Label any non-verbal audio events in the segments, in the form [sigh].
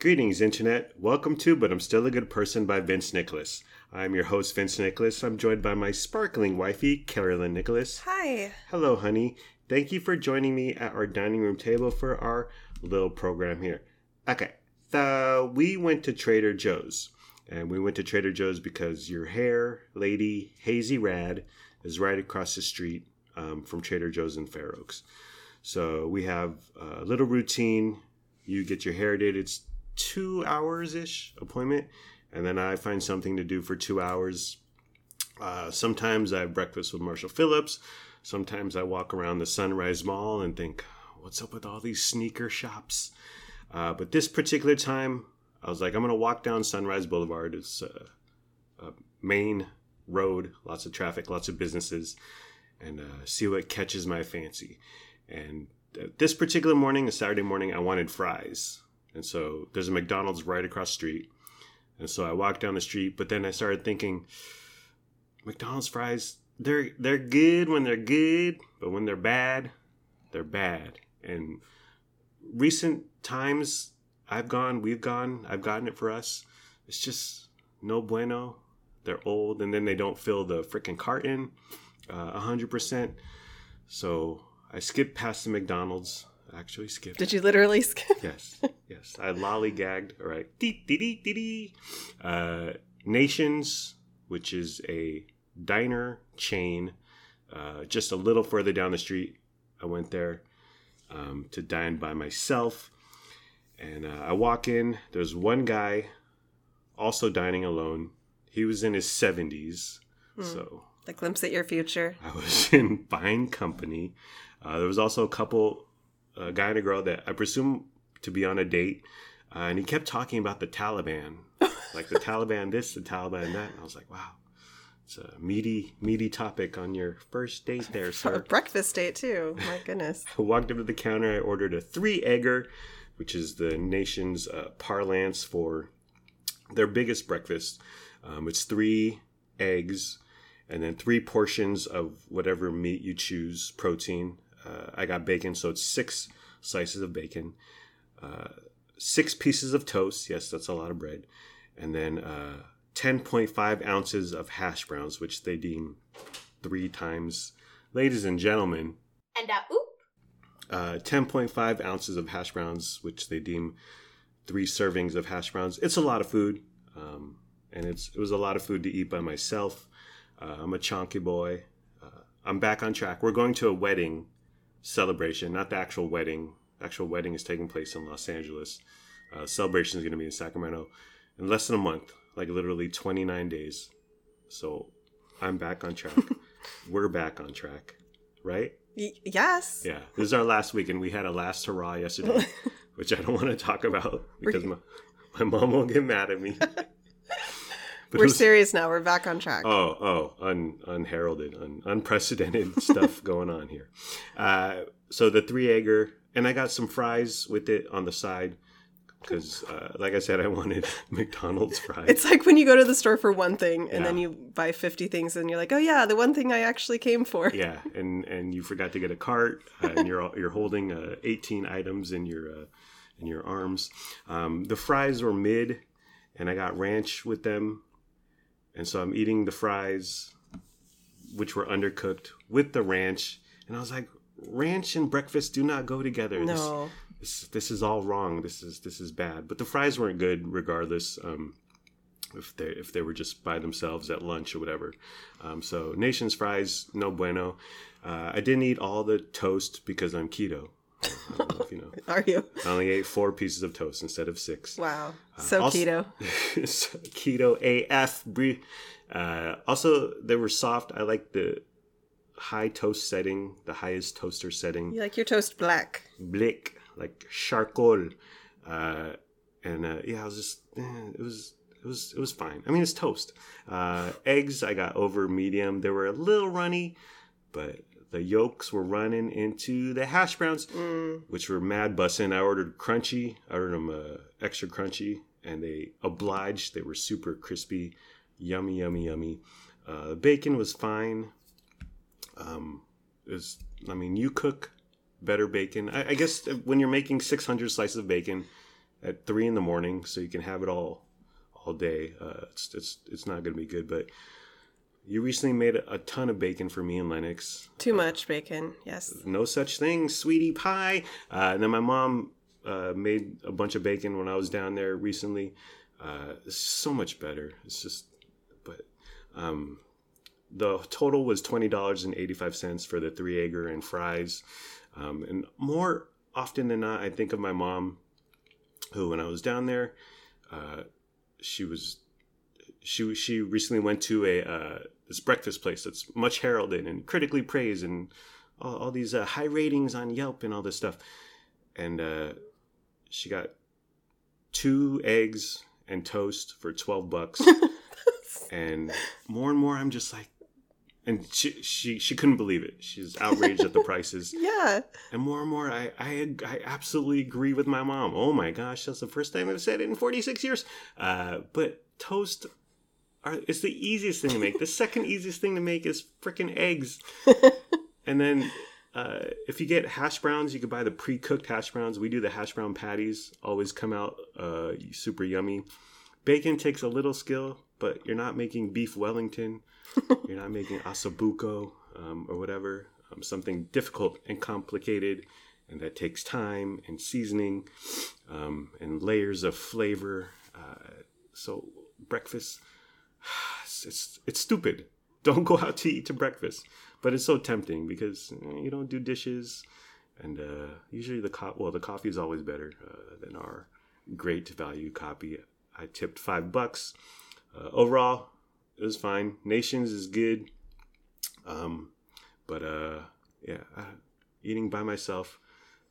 Greetings, Internet. Welcome to But I'm Still a Good Person by Vince Nicholas. I'm your host, Vince Nicholas. I'm joined by my sparkling wifey, Carolyn Nicholas. Hi. Hello, honey. Thank you for joining me at our dining room table for our little program here. Okay, so we went to Trader Joe's. And we went to Trader Joe's because your hair lady, Hazy Rad, is right across the street um, from Trader Joe's in Fair Oaks. So we have a little routine. You get your hair did. It's two hours ish appointment, and then I find something to do for two hours. Uh, sometimes I have breakfast with Marshall Phillips. Sometimes I walk around the Sunrise Mall and think, what's up with all these sneaker shops? Uh, but this particular time, I was like, I'm going to walk down Sunrise Boulevard. It's a, a main road, lots of traffic, lots of businesses, and uh, see what catches my fancy. And uh, this particular morning, a Saturday morning, I wanted fries. And so there's a McDonald's right across the street. And so I walked down the street, but then I started thinking, McDonald's fries, they're they're good when they're good, but when they're bad, they're bad. And recent times I've gone, we've gone, I've gotten it for us. It's just no bueno. They're old and then they don't fill the freaking carton uh, 100%. So I skipped past the McDonald's. Actually skipped. Did you literally skip? Yes, yes. I lollygagged. All right. Dee, dee, dee, dee, dee. Uh, Nations, which is a diner chain uh, just a little further down the street. I went there um, to dine by myself. And uh, I walk in, there's one guy also dining alone. He was in his 70s. So A glimpse at your future. I was [laughs] in fine company. Uh, there was also a couple, a guy and a girl that I presume to be on a date. Uh, and he kept talking about the Taliban, [laughs] like the Taliban this, the Taliban that. And I was like, wow, it's a meaty, meaty topic on your first date there, [laughs] For a sir. breakfast date, too. My goodness. I [laughs] walked up to the counter. I ordered a three egger, which is the nation's uh, parlance for their biggest breakfast. Um, it's three eggs and then three portions of whatever meat you choose, protein. Uh, I got bacon, so it's six slices of bacon, uh, six pieces of toast. Yes, that's a lot of bread. And then uh, 10.5 ounces of hash browns, which they deem three times. Ladies and gentlemen, And uh, oop. uh, 10.5 ounces of hash browns, which they deem three servings of hash browns. It's a lot of food, um, and it's it was a lot of food to eat by myself. Uh, I'm a chonky boy. Uh, I'm back on track. We're going to a wedding celebration, not the actual wedding. The actual wedding is taking place in Los Angeles. Uh, celebration is going to be in Sacramento in less than a month, like literally 29 days. So I'm back on track. [laughs] We're back on track, right? Y- yes. Yeah, this is our last week, and we had a last hurrah yesterday, [laughs] which I don't want to talk about because my, my mom won't get mad at me. [laughs] [laughs] But We're was- serious now. We're back on track. Oh, oh, un, unheralded, un, unprecedented [laughs] stuff going on here. Uh, so the three egger, and I got some fries with it on the side because, uh, like I said, I wanted [laughs] McDonald's fries. It's like when you go to the store for one thing and then you buy 50 things and you're like, oh, yeah, the one thing I actually came for. yeah, and and you forgot to get a cart, uh, and you're you're holding uh, 18 items in your uh, in your arms. Um, the fries were mid, and I got ranch with them, and so I'm eating the fries, which were undercooked with the ranch, and I was like, ranch and breakfast do not go together. This- No. this this is all wrong. This is this is bad. But the fries weren't good regardless. Um, if they if they were just by themselves at lunch or whatever. Um, so Nation's fries no bueno. Uh, I didn't eat all the toast because I'm keto. I don't know if you know. [laughs] Are you? I only ate four pieces of toast instead of six. Wow. So also- keto. [laughs] So keto AF. Uh, also, they were soft. I like the high toast setting, the highest toaster setting You like your toast black. blick, like charcoal. Uh, and uh, yeah, I was just, eh, it was, it was, it was fine. I mean, it's toast. Uh, eggs, I got over medium. They were a little runny, but the yolks were running into the hash browns, Mm. which were mad bussin'. I ordered crunchy. I ordered them uh, extra crunchy, and they obliged. They were super crispy, yummy, yummy, yummy. Uh, the bacon was fine. Um, was, I mean, you cook better bacon. I, I guess when you're making 600 slices of bacon, at three in the morning, so you can have it all all day. Uh, it's it's it's not gonna be good, but you recently made a, ton of bacon for me and Lennox. Too much bacon. Yes. No such thing, sweetie pie. Uh, and then my mom uh, made a bunch of bacon when I was down there recently. Uh, so much better. It's just, but um, the total was twenty dollars and eighty five cents for the three egger and fries. Um, and more often than not, I think of my mom, who when I was down there, uh, she was she she recently went to a uh, this breakfast place that's much heralded and critically praised and all, all these uh, high ratings on Yelp and all this stuff. And uh, she got two eggs and toast for twelve bucks. [laughs] and more and more, I'm just like, and she she she couldn't believe it. She's outraged at the prices. [laughs] Yeah. And more and more, I, I I absolutely agree with my mom. Oh my gosh, that's the first time I've said it in 46 years. Uh, but toast are it's the easiest thing to make. the [laughs] second easiest thing to make is freaking eggs. [laughs] and then uh, if you get hash browns, you could buy the pre-cooked hash browns. We do the hash brown patties. Always come out uh, super yummy. Bacon takes a little skill, but you're not making beef Wellington. [laughs] you're not making osso buco um, or whatever. Um, something difficult and complicated, and that takes time and seasoning um, and layers of flavor. Uh, so breakfast, it's, [sighs] it's it's stupid. Don't go out to eat to breakfast, but it's so tempting because eh, you don't do dishes, and uh, usually the co- well the coffee is always better uh, than our great value copy. I tipped five bucks. Uh, overall, it was fine. Nations is good, um, but uh, yeah, uh, eating by myself,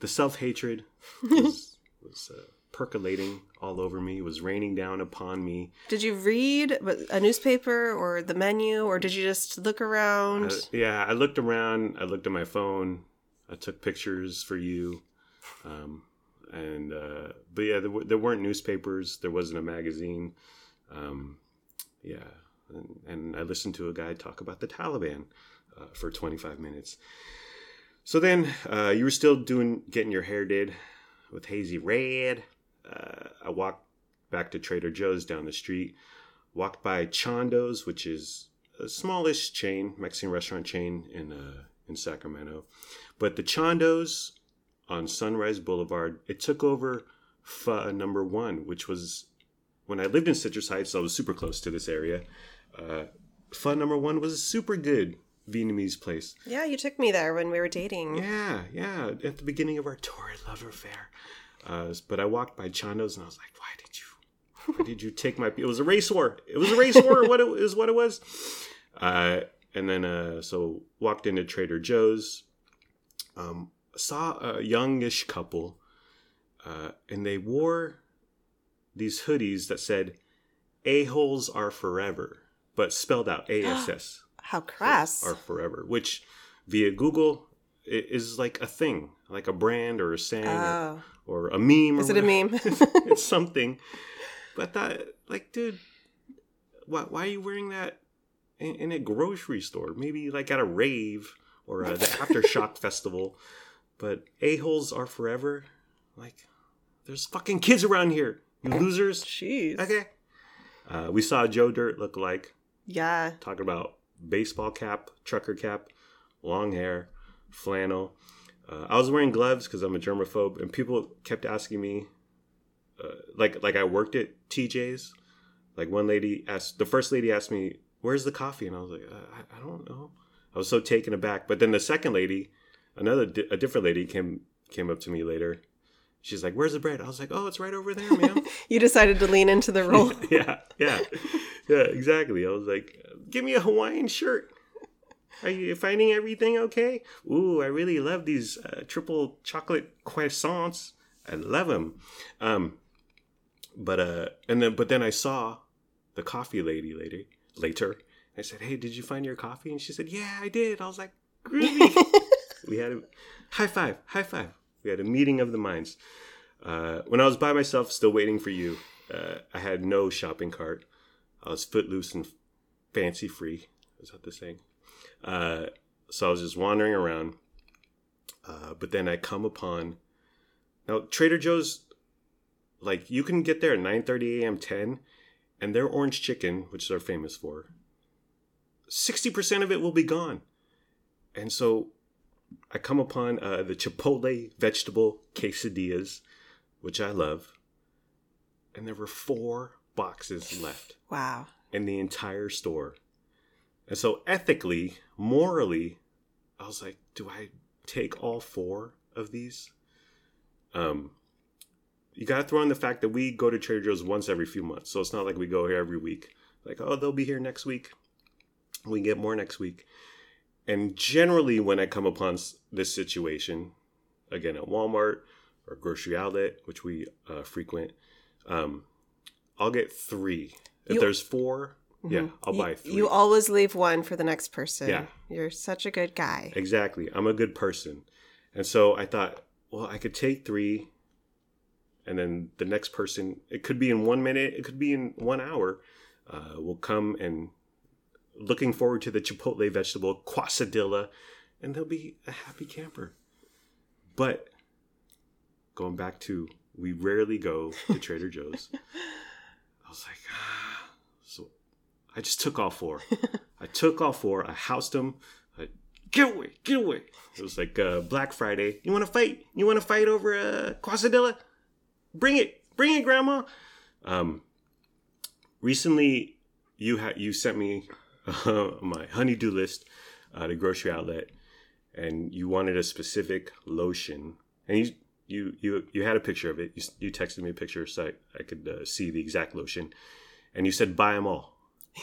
the self hatred [laughs] was, was uh, percolating all over me. It was raining down upon me. Did you read a newspaper or the menu, or did you just look around? I- yeah, I looked around. I looked at my phone. I took pictures for you. Um, and uh, but yeah, there, there weren't newspapers. There wasn't a magazine. Um, yeah, and, and I listened to a guy talk about the Taliban uh, for 25 minutes. So then uh, you were still doing getting your hair did with hazy red. Uh, I walked back to Trader Joe's down the street. Walked by Chando's, which is a smallish chain, Mexican restaurant chain in uh, in Sacramento. But the Chando's on Sunrise Boulevard, it took over Pho number one, which was when I lived in Citrus Heights. I was super close to this area. Uh, Pho number one was a super good Vietnamese place. Yeah, you took me there when we were dating. Yeah, yeah, at the beginning of our torrid love affair. Uh, but I walked by Chando's and I was like, why did you? Why did you take my? It was a race war. It was a race war. What it is what it was. Uh, and then uh, so walked into Trader Joe's. Um, saw a youngish couple, uh, and they wore these hoodies that said "A holes are forever," but spelled out A S S [gasps] How crass. are forever, which via Google is like a thing, like a brand or a saying or, Oh. or a meme. Is or it a meme? [laughs] it's [laughs] something. But that, like, dude, why, why are you wearing that in, in a grocery store? Maybe like at a rave or uh, the [laughs] Aftershock Festival. But a-holes are forever. Like, there's fucking kids around here, you losers. Jeez. Okay. Uh, we saw Joe Dirt look like Yeah. talking about baseball cap, trucker cap, long hair, flannel. Uh, I was wearing gloves because I'm a germaphobe, and people kept asking me, uh, like like I worked at TJ's. Like one lady asked, the first lady asked me, "Where's the coffee?" And I was like, uh, I, I don't know. I was so taken aback. But then the second lady, another a different lady came came up to me later. She's like, "Where's the bread?" I was like, "Oh, it's right over there, ma'am." [laughs] You decided to lean into the [laughs] role. yeah, yeah, yeah, exactly. I was like, give me a Hawaiian shirt. Are you finding everything okay? Ooh, I really love these uh, triple chocolate croissants. I love them. Um, but uh, and then but then I saw the coffee lady later. Later, I said, "Hey, did you find your coffee?" And she said, "Yeah, I did." I was like, "Groovy." [laughs] we had a high five, high five. We had a meeting of the minds. Uh, when I was by myself, still waiting for you, uh, I had no shopping cart. I was footloose and fancy free. Is that the saying? Uh, so I was just wandering around. Uh, but then I come upon now Trader Joe's. like you can get there at 9:30 a.m. 10 and their orange chicken, which they're famous for, 60% of it will be gone. And so I come upon uh, the Chipotle vegetable quesadillas, which I love. And there were four boxes left Wow. in the entire store. And so ethically, morally, I was like, do I take all four of these? Um you got to throw in the fact that we go to Trader Joe's once every few months. So it's not like we go here every week. Like, oh, they'll be here next week. We get more next week. And generally when I come upon this situation, again at Walmart or grocery outlet, which we uh, frequent, um, I'll get 3. If You- there's 4, yeah. I'll You- buy 3. You always leave one for the next person. Yeah. You're such a good guy. Exactly. I'm a good person. And so I thought, well, I could take three, and then the next person, it could be in one minute, it could be in one hour, uh, will come and looking forward to the Chipotle vegetable quesadilla, and they'll be a happy camper. But going back to, we rarely go to Trader Joe's. [laughs] I was like, I just took all four. I took all four. I housed them. I, get away, get away. It was like uh, Black Friday. You want to fight? You want to fight over a uh, quesadilla? Bring it, bring it, Grandma. Um, recently, you had you sent me uh, my honeydew list at a grocery outlet, and you wanted a specific lotion, and you you you you had a picture of it. You you texted me a picture so I, I could uh, see the exact lotion, and you said buy them all,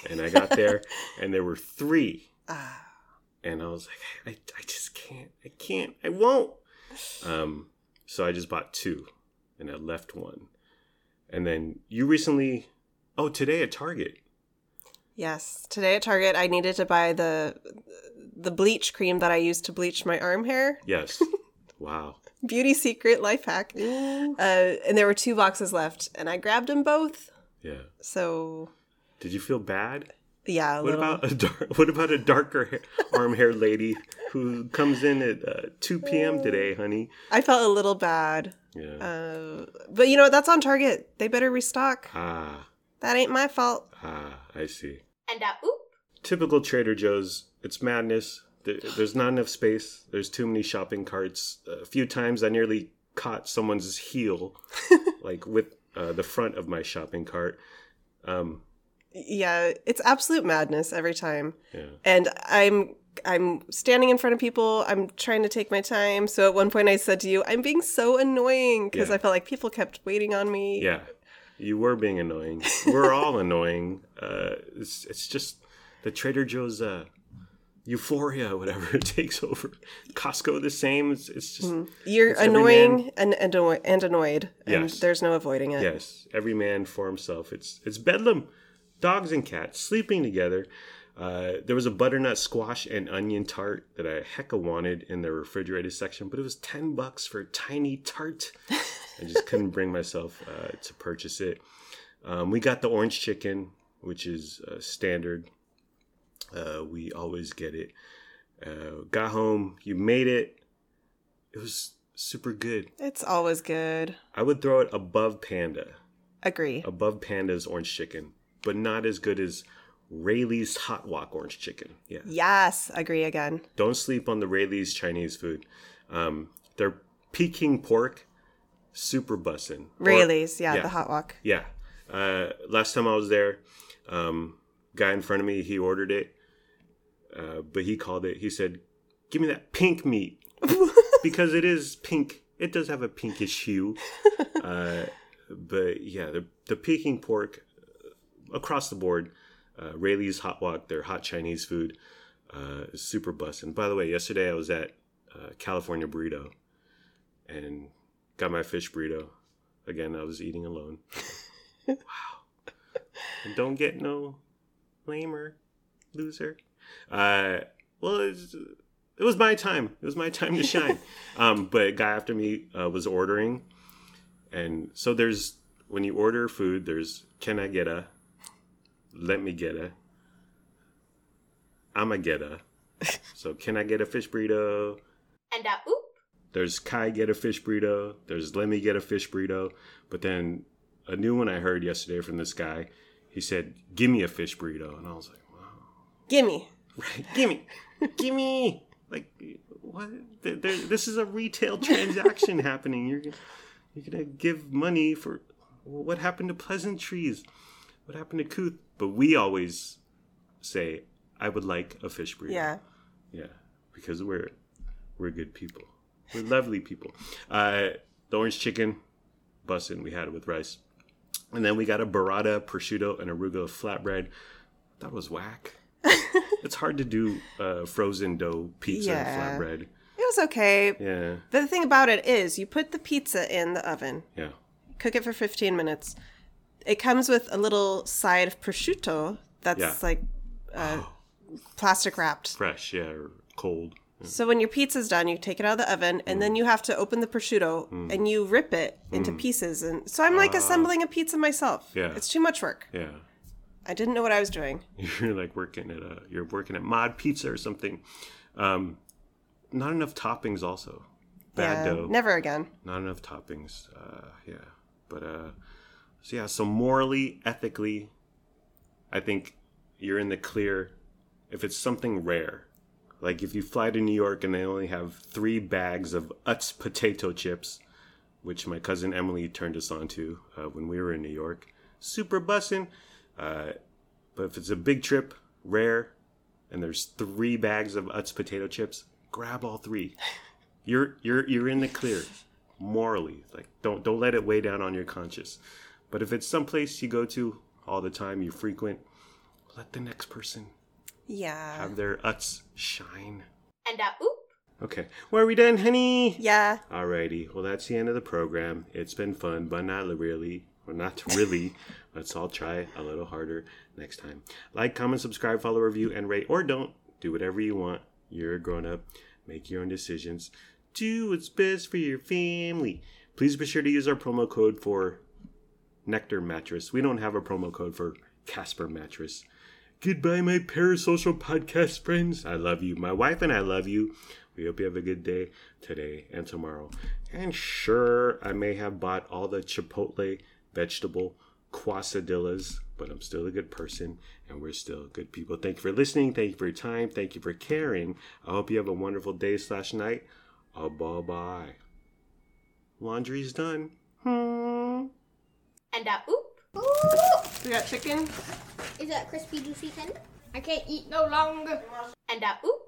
and I got there, [laughs] and there were three Ah. and I was like, I, I just can't, I can't, I won't. Um, so I just bought two, and I left one. And then you recently, oh, today at Target, Yes. Today at Target, I needed to buy the the bleach cream that I use to bleach my arm hair. yes, [laughs] wow, Beauty secret life hack. Uh, and there were two boxes left, and I grabbed them both. yeah. So Did you feel bad? yeah, a What little. about a dark, [laughs] what about a darker hair, arm hair lady who comes in at uh, two p.m. today, honey? I felt a little bad. Yeah. Uh, but you know what? That's on Target. They better restock. ah, That ain't my fault. ah, I see. And uh, oop. typical Trader Joe's. It's madness. There- There's not enough space. There's too many shopping carts. A few times I nearly caught someone's heel, [laughs] like with uh, the front of my shopping cart. Um, Yeah, it's absolute madness every time. yeah, and I'm I'm standing in front of people. I'm trying to take my time. So at one point I said to you, "I'm being so annoying" because Yeah. I felt like people kept waiting on me. yeah. You were being annoying. We're all [laughs] annoying. Uh, it's it's just the Trader Joe's uh, euphoria, whatever [laughs] it takes over. Costco the same. It's, it's just You're It's annoying and and, and annoyed, and Yes. there's no avoiding it. Yes, every man for himself. It's it's bedlam. Dogs and cats sleeping together. Uh, there was a butternut squash and onion tart that I hecka wanted in the refrigerated section, but it was ten bucks for a tiny tart. I just [laughs] couldn't bring myself uh, to purchase it. Um, we got the orange chicken, which is uh, standard. Uh, we always get it. Uh, got home, you made it. It was super good. It's always good. I would throw it above Panda Agree. above Panda's orange chicken, but not as good as Raley's hot wok orange chicken. Yeah, Yes, agree again. don't sleep on the Raley's Chinese food. Um, their Peking pork, super bussin'. Raley's, yeah, yeah. the hot wok. Yeah. Uh, last time I was there, um, guy in front of me, he ordered it, uh, but he called it. He said, "Give me that pink meat," [laughs] because it is pink. It does have a pinkish hue. [laughs] Uh, but yeah, the the Peking pork across the board. Uh, Raley's hot wok, their hot Chinese food, uh, is super bussin'. By the way, yesterday I was at uh, California Burrito and got my fish burrito. Again, I was eating alone. [laughs] wow. And don't get no lamer, loser. Uh, well, it's, it was my time. It was my time to shine. [laughs] um, but a guy after me uh, was ordering. And so there's, when you order food, there's, can I get a? Let me get a. I'm a get a. [laughs] So can I get a fish burrito? And uh, oop. there's Kai get a fish burrito, there's let me get a fish burrito, but then a new one I heard yesterday from this guy, he said, "Give me a fish burrito," and I was like, "Wow, Gimme. right, give me, [laughs] give me." Like, what? There, there, this is a retail transaction [laughs] happening. You're gonna, you're gonna give money for what happened to pleasantries? What happened to Kuth? But we always say, "I would like a fish burrito." Yeah. Yeah, because we're we're good people. We're lovely people. Uh, the orange chicken, bussin'. We had it with rice, and then we got a burrata, prosciutto, and arugula flatbread. That was whack. [laughs] it's hard to do uh, frozen dough pizza Yeah. and flatbread. It was okay. Yeah, The thing about it is, you put the pizza in the oven, yeah, cook it for 15 minutes. It comes with a little side of prosciutto that's Yeah. like uh, plastic wrapped. fresh. Yeah, or cold. So when your pizza's done, you take it out of the oven, and then you have to open the prosciutto and you rip it into pieces. And so I'm like assembling a pizza myself. Yeah. It's too much work. Yeah, I didn't know what I was doing. [laughs] you're like working at a you're working at Mod Pizza or something. Um, not enough toppings. Also, bad yeah, dough. never again. not enough toppings. Uh, yeah, but uh, so yeah, so morally, ethically, I think you're in the clear if it's something rare. Like if you fly to New York and they only have three bags of Utz potato chips, which my cousin Emily turned us on to uh, when we were in New York, super bussin'. Uh, but if it's a big trip, rare, and there's three bags of Utz potato chips, grab all three you're you're you're in the clear morally like don't don't let it weigh down on your conscience but if it's someplace you go to all the time you frequent let the next person Yeah. have their Utz shine. And uh, oop. okay. Well are we done honey? Yeah. alrighty. Well that's the end of the program. It's been fun but not really. Well not [laughs] really. Let's all try a little harder next time. Like comment subscribe follow review and rate or don't. Do whatever you want. You're a grown-up make your own decisions. Do what's best for your family. Please be sure to use our promo code for nectar mattress. We don't have a promo code for casper mattress. Goodbye my parasocial podcast friends. I love you. My wife and i love you. We hope you have a good day today and tomorrow. And sure i may have bought all the chipotle vegetable quesadillas but i'm still a good person and we're still good people. Thank you for listening. Thank you for your time. Thank you for caring. I hope you have a wonderful day slash night. Uh, bye bye. Laundry's done. Hmm. And uh, oop. Ooh, We got chicken. is that crispy, juicy tender? I can't eat no longer. And uh, oop.